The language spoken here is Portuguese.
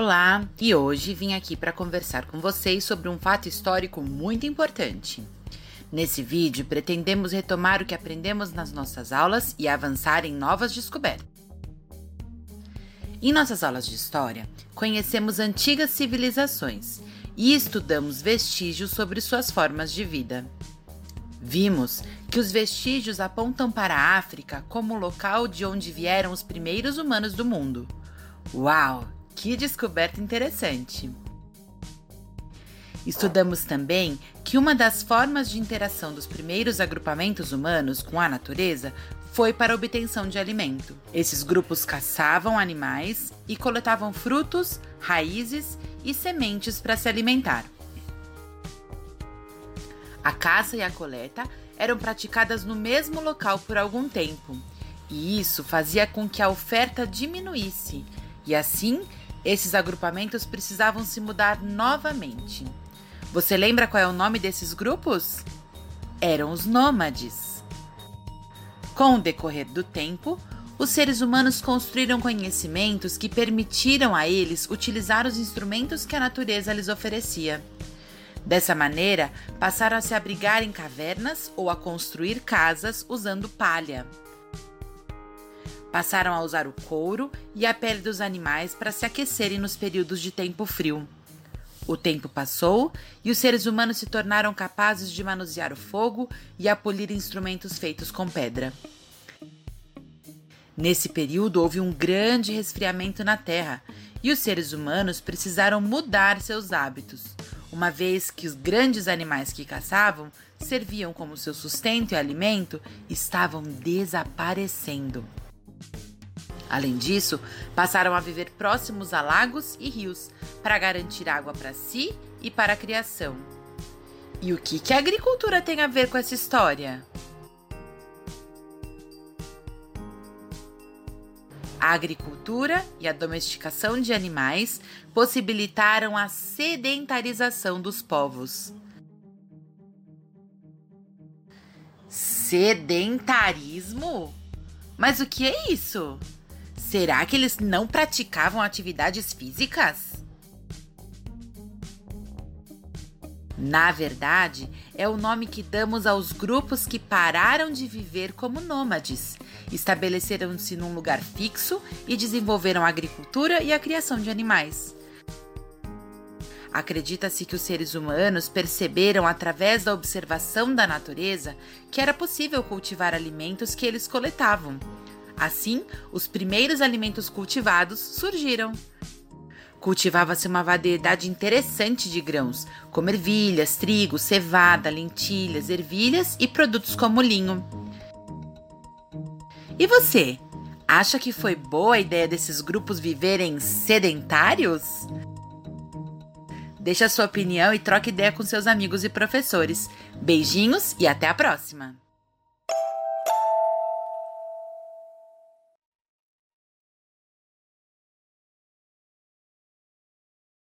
Olá, e hoje vim aqui para conversar com vocês sobre um fato histórico muito importante. Nesse vídeo, pretendemos retomar o que aprendemos nas nossas aulas e avançar em novas descobertas. Em nossas aulas de história, conhecemos antigas civilizações e estudamos vestígios sobre suas formas de vida. Vimos que os vestígios apontam para a África como o local de onde vieram os primeiros humanos do mundo. Uau! Que descoberta interessante! Estudamos também que uma das formas de interação dos primeiros agrupamentos humanos com a natureza foi para a obtenção de alimento. Esses grupos caçavam animais e coletavam frutos, raízes e sementes para se alimentar. A caça e a coleta eram praticadas no mesmo local por algum tempo, e isso fazia com que a oferta diminuísse, e assim esses agrupamentos precisavam se mudar novamente. Você lembra qual é o nome desses grupos? Eram os nômades. Com o decorrer do tempo, os seres humanos construíram conhecimentos que permitiram a eles utilizar os instrumentos que a natureza lhes oferecia. Dessa maneira, passaram a se abrigar em cavernas ou a construir casas usando palha. Passaram a usar o couro e a pele dos animais para se aquecerem nos períodos de tempo frio. O tempo passou e os seres humanos se tornaram capazes de manusear o fogo e a polir instrumentos feitos com pedra. Nesse período houve um grande resfriamento na Terra e os seres humanos precisaram mudar seus hábitos, uma vez que os grandes animais que caçavam serviam como seu sustento e alimento estavam desaparecendo. Além disso, passaram a viver próximos a lagos e rios para garantir água para si e para a criação. E o que, que a agricultura tem a ver com essa história? A agricultura e a domesticação de animais possibilitaram a sedentarização dos povos. Sedentarismo? Mas o que é isso? Será que eles não praticavam atividades físicas? Na verdade, é o nome que damos aos grupos que pararam de viver como nômades, estabeleceram-se num lugar fixo e desenvolveram a agricultura e a criação de animais. Acredita-se que os seres humanos perceberam através da observação da natureza que era possível cultivar alimentos que eles coletavam Assim, os primeiros alimentos cultivados surgiram. Cultivava-se uma variedade interessante de grãos, como ervilhas, trigo, cevada, lentilhas, ervilhas e produtos como linho. E você? Acha que foi boa a ideia desses grupos viverem sedentários? Deixe a sua opinião e troque ideia com seus amigos e professores. Beijinhos e até a próxima!